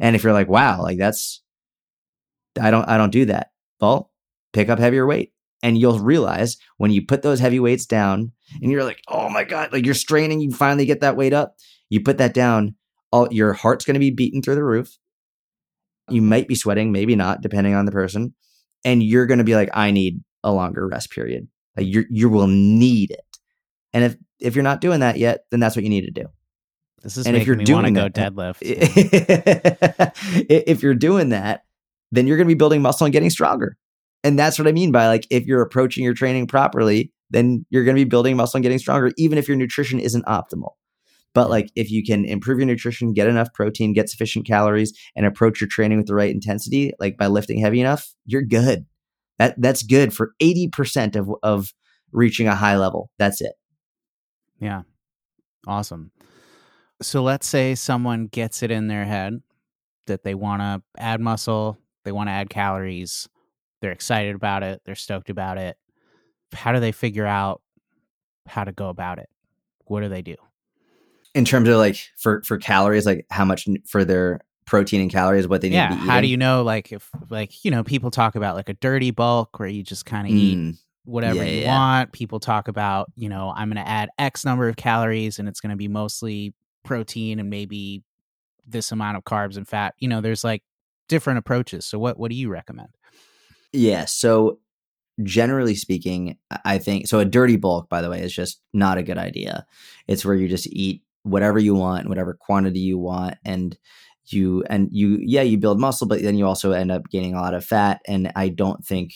And if you're like, wow, like that's, I don't, I don't do that. Well, pick up heavier weight and you'll realize when you put those heavy weights down and you're like, oh my God, like you're straining, you finally get that weight up. You put that down, all your heart's going to be beating through the roof. You uh-huh. might be sweating, maybe not, depending on the person. And you're going to be like, I need a longer rest period. Like you you will need it. And if if you're not doing that yet, then that's what you need to do. This is and if you're me doing go deadlift. if you're doing that, then you're going to be building muscle and getting stronger. And that's what I mean by like if you're approaching your training properly, then you're going to be building muscle and getting stronger, even if your nutrition isn't optimal. But like if you can improve your nutrition, get enough protein, get sufficient calories, and approach your training with the right intensity, like by lifting heavy enough, you're good. That that's good for 80% of of reaching a high level. That's it. Yeah. Awesome. So let's say someone gets it in their head that they want to add muscle, they want to add calories, they're excited about it, they're stoked about it. How do they figure out how to go about it? What do they do? In terms of like for for calories, like how much for their protein and calories, what they need yeah, how do you know like if like you know people talk about like a dirty bulk where you just kind of eat Mm, whatever Yeah, you yeah. want. People talk about, you know, I'm going to add X number of calories and it's going to be mostly protein and maybe this amount of carbs and fat. You know, there's like different approaches. So what what do you recommend? Yeah. So generally speaking, I- think so. A dirty bulk, by the way, is just not a good idea. It's where you just eat whatever you want, whatever quantity you want, and you and you yeah you build muscle, but then you also end up gaining a lot of fat. And I don't think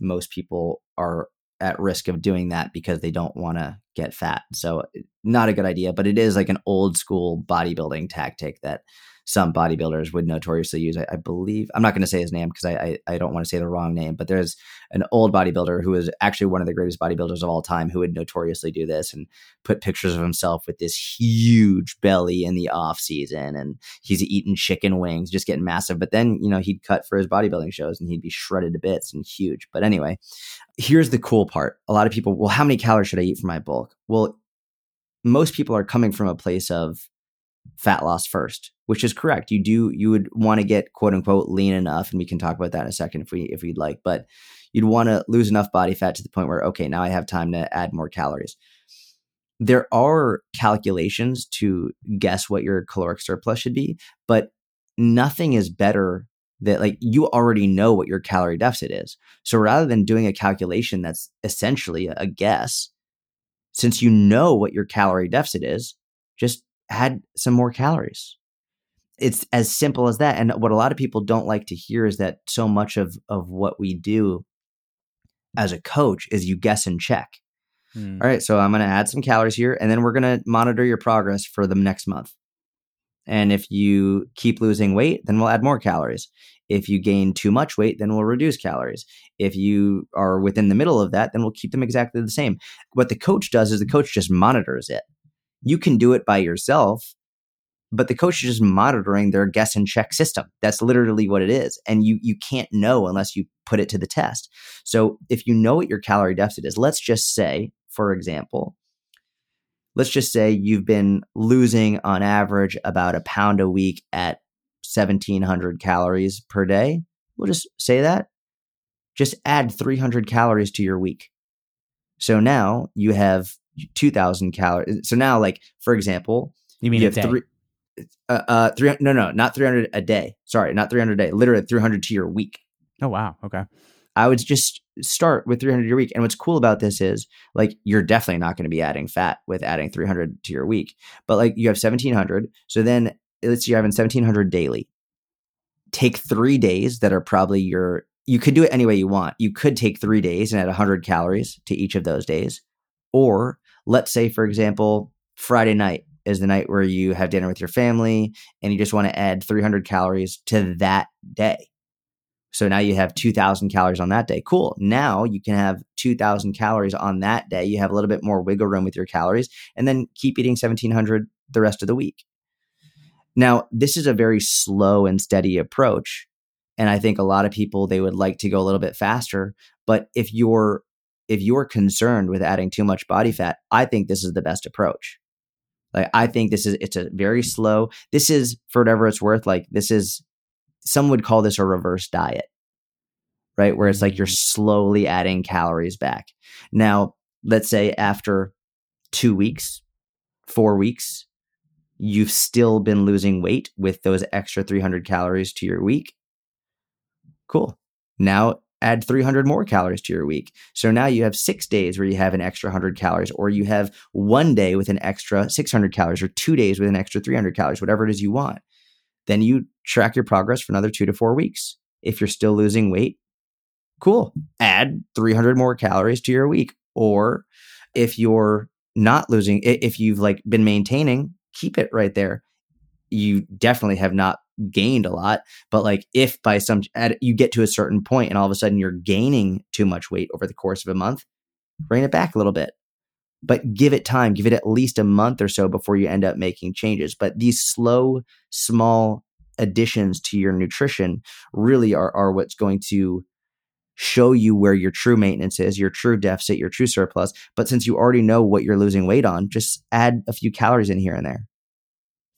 most people are at risk of doing that because they don't want to get fat. So not a good idea, but it is like an old school bodybuilding tactic that some bodybuilders would notoriously use. I, I believe I'm not going to say his name because I, I I don't want to say the wrong name, but there's an old bodybuilder who is actually one of the greatest bodybuilders of all time who would notoriously do this and put pictures of himself with this huge belly in the off season and he's eating chicken wings, just getting massive. But then, you know, he'd cut for his bodybuilding shows and he'd be shredded to bits and huge. But anyway, here's the cool part. A lot of people, well, how many calories should I eat for my bulk? Well, most people are coming from a place of fat loss first, which is correct. You do you would want to get quote unquote lean enough, and we can talk about that in a second if we if we'd like, but you'd want to lose enough body fat to the point where okay, now I have time to add more calories. There are calculations to guess what your caloric surplus should be, but nothing is better that like you already know what your calorie deficit is. So rather than doing a calculation that's essentially a guess, since you know what your calorie deficit is, just add some more calories. It's as simple as that. And what a lot of people don't like to hear is that so much of of what we do as a coach is you guess and check. Hmm. All right, so I'm going to add some calories here, and then we're going to monitor your progress for the next month. And if you keep losing weight, then we'll add more calories. If you gain too much weight, then we'll reduce calories. If you are within the middle of that, then we'll keep them exactly the same. What the coach does is the coach just monitors it. You can do it by yourself, but the coach is just monitoring their guess and check system. That's literally what it is. And you you can't know unless you put it to the test. So if you know what your calorie deficit is, let's just say, for example, let's just say you've been losing on average about a pound a week at 1700 calories per day. We'll just say that. Just add 300 calories to your week. So now you have 2000 calories. So now, like, for example, You mean you a have day? three, uh, uh, three, no, no, not 300 a day. Sorry, not 300 a day, literally 300 to your week. Oh wow. Okay. I would just start with 300 your week. And what's cool about this is like you're definitely not going to be adding fat with adding 300 to your week, but like you have 1700. So then let's say you're having 1700 daily. Take three days that are probably your, you could do it any way you want. You could take three days and add 100 calories to each of those days. Or let's say, for example, Friday night is the night where you have dinner with your family and you just want to add 300 calories to that day. So now you have 2000 calories on that day. Cool. Now you can have 2000 calories on that day. You have a little bit more wiggle room with your calories and then keep eating 1700 the rest of the week. Now, this is a very slow and steady approach. And I think a lot of people they would like to go a little bit faster, but if you're if you're concerned with adding too much body fat, I think this is the best approach. Like I think this is it's a very slow. This is for whatever it's worth like this is some would call this a reverse diet, right? Where it's like you're mm. slowly adding calories back. Now, let's say after two weeks, four weeks, you've still been losing weight with those extra 300 calories to your week. Cool. Now add 300 more calories to your week. So now you have six days where you have an extra 100 calories, or you have one day with an extra 600 calories, or two days with an extra 300 calories, whatever it is you want then you track your progress for another two to four weeks. If you're still losing weight, cool. Add 300 more calories to your week. Or if you're not losing, if you've like been maintaining, keep it right there. You definitely have not gained a lot, but like if by some you get to a certain point and all of a sudden you're gaining too much weight over the course of a month, rein it back a little bit. But give it time, give it at least a month or so before you end up making changes. But these slow, small additions to your nutrition really are, are what's going to show you where your true maintenance is, your true deficit, your true surplus. But since you already know what you're losing weight on, just add a few calories in here and there.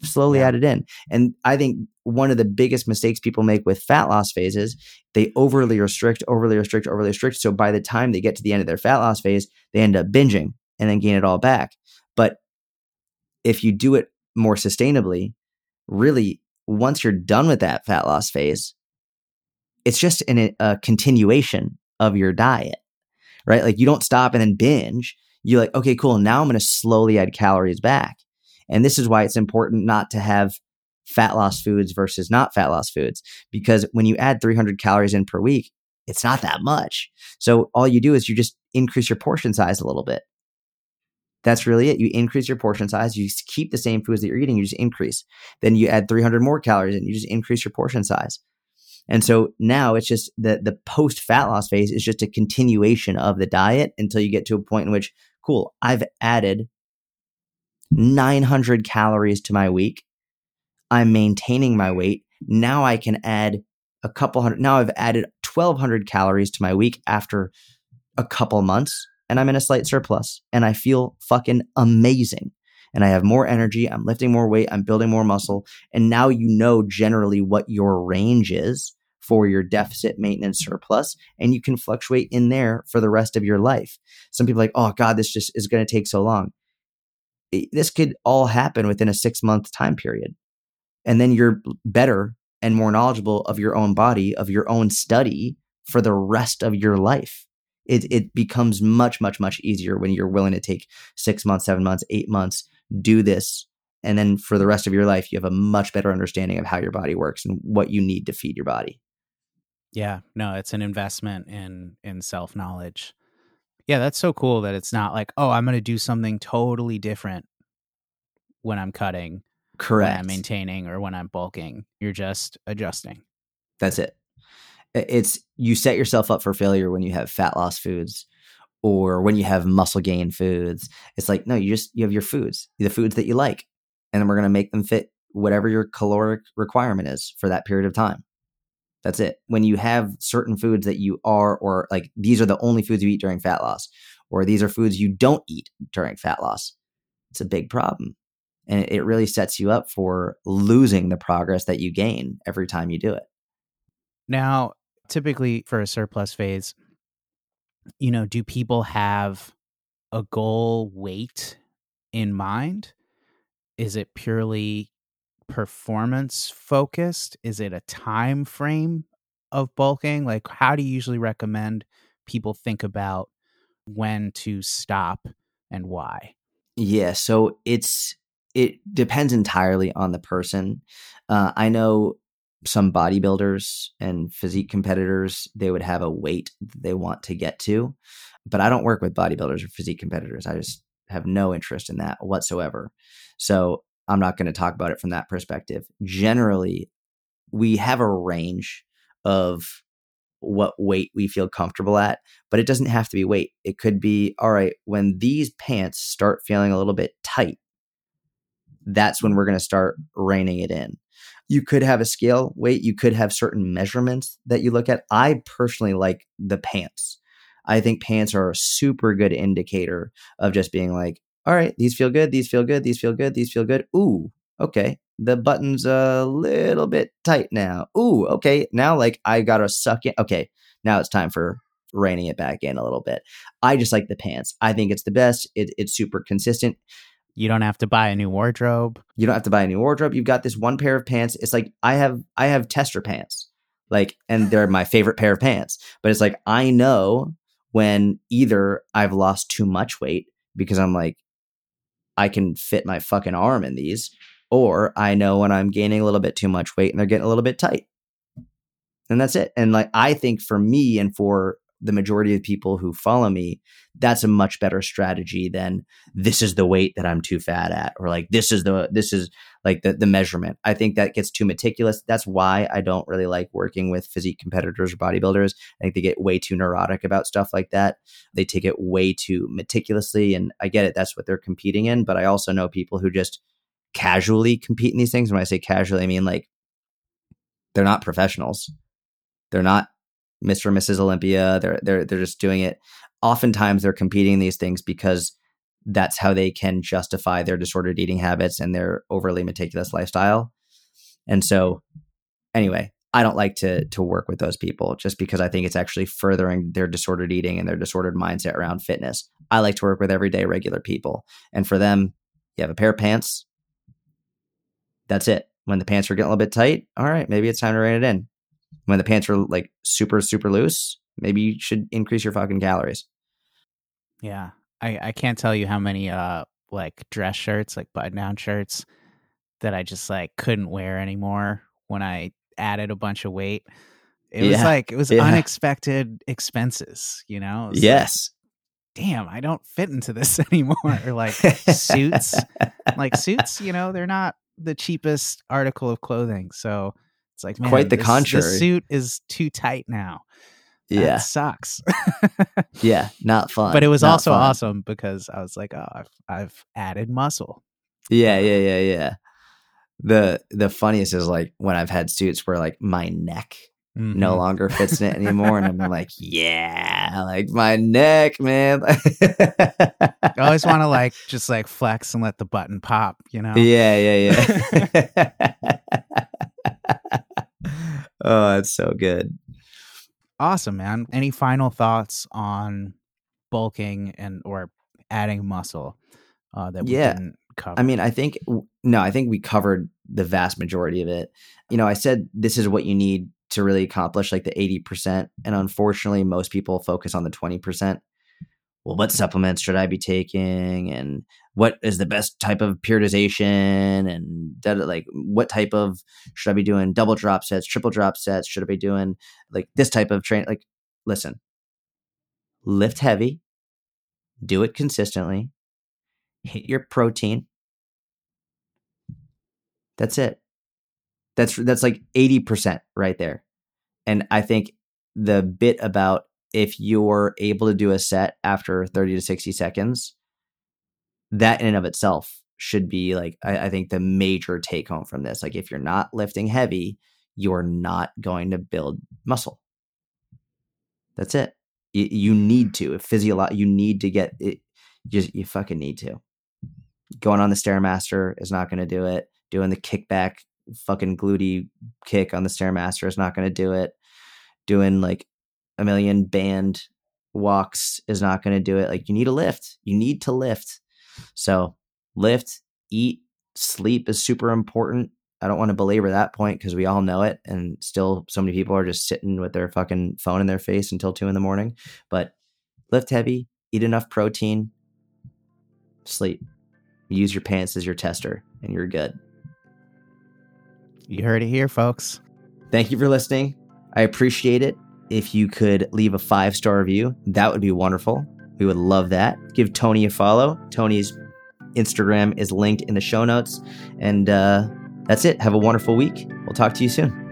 Slowly yeah. add it in. And I think one of the biggest mistakes people make with fat loss phases, they overly restrict, overly restrict, overly restrict. So by the time they get to the end of their fat loss phase, they end up binging and then gain it all back. But if you do it more sustainably, really once you're done with that fat loss phase, it's just an, a continuation of your diet, right? Like you don't stop and then binge. You're like, okay, cool. Now I'm going to slowly add calories back. And this is why it's important not to have fat loss foods versus not fat loss foods. Because when you add 300 calories in per week, it's not that much. So all you do is you just increase your portion size a little bit. That's really it. You increase your portion size. You keep the same foods that you're eating. You just increase. Then you add 300 more calories and you just increase your portion size. And so now it's just the the post fat loss phase is just a continuation of the diet until you get to a point in which, cool, I've added 900 calories to my week. I'm maintaining my weight. Now I can add a couple hundred. Now I've added 1200 calories to my week after a couple months and I'm in a slight surplus and I feel fucking amazing. And I have more energy. I'm lifting more weight. I'm building more muscle. And now you know generally what your range is for your deficit maintenance surplus. And you can fluctuate in there for the rest of your life. Some people like, oh God, this just is going to take so long. This could all happen within a six month time period. And then you're better and more knowledgeable of your own body, of your own study for the rest of your life it, it becomes much, much, much easier when you're willing to take six months, seven months, eight months, do this. And then for the rest of your life, you have a much better understanding of how your body works and what you need to feed your body. Yeah, no, it's an investment in in self knowledge. Yeah, that's so cool that it's not like, oh, I'm going to do something totally different when I'm cutting, correct, when I'm maintaining, or when I'm bulking. You're just adjusting. That's it it's you set yourself up for failure when you have fat loss foods or when you have muscle gain foods. It's like, no, you just you have your foods, the foods that you like, and then we're going to make them fit whatever your caloric requirement is for that period of time. That's it. When you have certain foods that you are, or like these are the only foods you eat during fat loss, or these are foods you don't eat during fat loss, it's a big problem. And it really sets you up for losing the progress that you gain every time you do it. Now, typically for a surplus phase, you know, do people have a goal weight in mind? Is it purely performance focused? Is it a time frame of bulking? Like, how do you usually recommend people think about when to stop and why? Yeah, so it's it depends entirely on the person. Uh, I know some bodybuilders and physique competitors, they would have a weight they want to get to. But I don't work with bodybuilders or physique competitors. I just have no interest in that whatsoever. So I'm not going to talk about it from that perspective. Generally, we have a range of what weight we feel comfortable at, but it doesn't have to be weight. It could be, all right, when these pants start feeling a little bit tight, that's when we're going to start reining it in you could have a scale weight, you could have certain measurements that you look at. I personally like the pants. I think pants are a super good indicator of just being like, all right, these feel good, these feel good, these feel good, these feel good. Ooh, okay. The button's a little bit tight now. Ooh, okay. Now, like, I gotta suck in. Okay, now it's time for reining it back in a little bit. I just like the pants. I think it's the best. It, it's super consistent. You don't have to buy a new wardrobe. You don't have to buy a new wardrobe. You've got this one pair of pants. It's like I have I have tester pants. Like and they're my favorite pair of pants. But it's like I know when either I've lost too much weight because I'm like I can fit my fucking arm in these or I know when I'm gaining a little bit too much weight and they're getting a little bit tight. And that's it. And like I think for me and for the majority of people who follow me, that's a much better strategy than this is the weight that I'm too fat at, or like this is the this is like the the measurement. I think that gets too meticulous. That's why I don't really like working with physique competitors or bodybuilders. I think they get way too neurotic about stuff like that. They take it way too meticulously, and I get it. That's what they're competing in. But I also know people who just casually compete in these things. When I say casually, I mean like they're not professionals. They're not Mr. and Mrs. Olympia. They're they're they're just doing it. Oftentimes they're competing in these things because that's how they can justify their disordered eating habits and their overly meticulous lifestyle. And so anyway, I don't like to to work with those people just because I think it's actually furthering their disordered eating and their disordered mindset around fitness. I like to work with everyday regular people. And for them, you have a pair of pants. That's it. When the pants are getting a little bit tight, all right, maybe it's time to rein it in when the pants are like super super loose, maybe you should increase your fucking calories. Yeah. I I can't tell you how many uh like dress shirts, like button down shirts that I just like couldn't wear anymore when I added a bunch of weight. It yeah. was like it was yeah. unexpected expenses, you know? Yes. Like, Damn, I don't fit into this anymore. or like suits. like suits, you know, they're not the cheapest article of clothing. So it's like man, quite the this, contrary. The suit is too tight now. That yeah, sucks. yeah, not fun. But it was not also fun. awesome because I was like, oh, I've, I've added muscle. Yeah, yeah, yeah, yeah. The the funniest is like when I've had suits where like my neck Mm-hmm. no longer fits in it anymore. and I'm like, yeah, like my neck, man. I always want to like just like flex and let the button pop, you know? Yeah, yeah, yeah. Oh, that's so good. Awesome, man. Any final thoughts on bulking and or adding muscle uh, that we yeah. didn't cover? I mean, I think no, I think we covered the vast majority of it. You know, I said this is what you need to really accomplish like the 80%. And unfortunately, most people focus on the 20%. Well, what supplements should I be taking? And what is the best type of periodization? And like, what type of should I be doing double drop sets, triple drop sets? Should I be doing like this type of train? Like, listen, lift heavy, do it consistently, hit your protein. That's it. That's that's like 80% right there. And I think the bit about if you're able to do a set after 30 to 60 seconds, that in and of itself should be like I, I think the major take home from this. Like if you're not lifting heavy, you're not going to build muscle. That's it. You, you need to. If physio, you need to get it. Just you fucking need to. Going on the stairmaster is not going to do it. Doing the kickback fucking gluty kick on the stairmaster is not going to do it. Doing like a million band walks is not going to do it. Like you need a lift. You need to lift. So lift, eat, sleep is super important. I don't want to belabor that point because we all know it, and still so many people are just sitting with their fucking phone in their face until two in the morning. But lift heavy, eat enough protein, sleep. Use your pants as your tester, and you're good. You heard it here, folks. Thank you for listening. I appreciate it. If you could leave a five star review, that would be wonderful. We would love that. Give Tony a follow. Tony's Instagram is linked in the show notes. And uh, that's it. Have a wonderful week. We'll talk to you soon.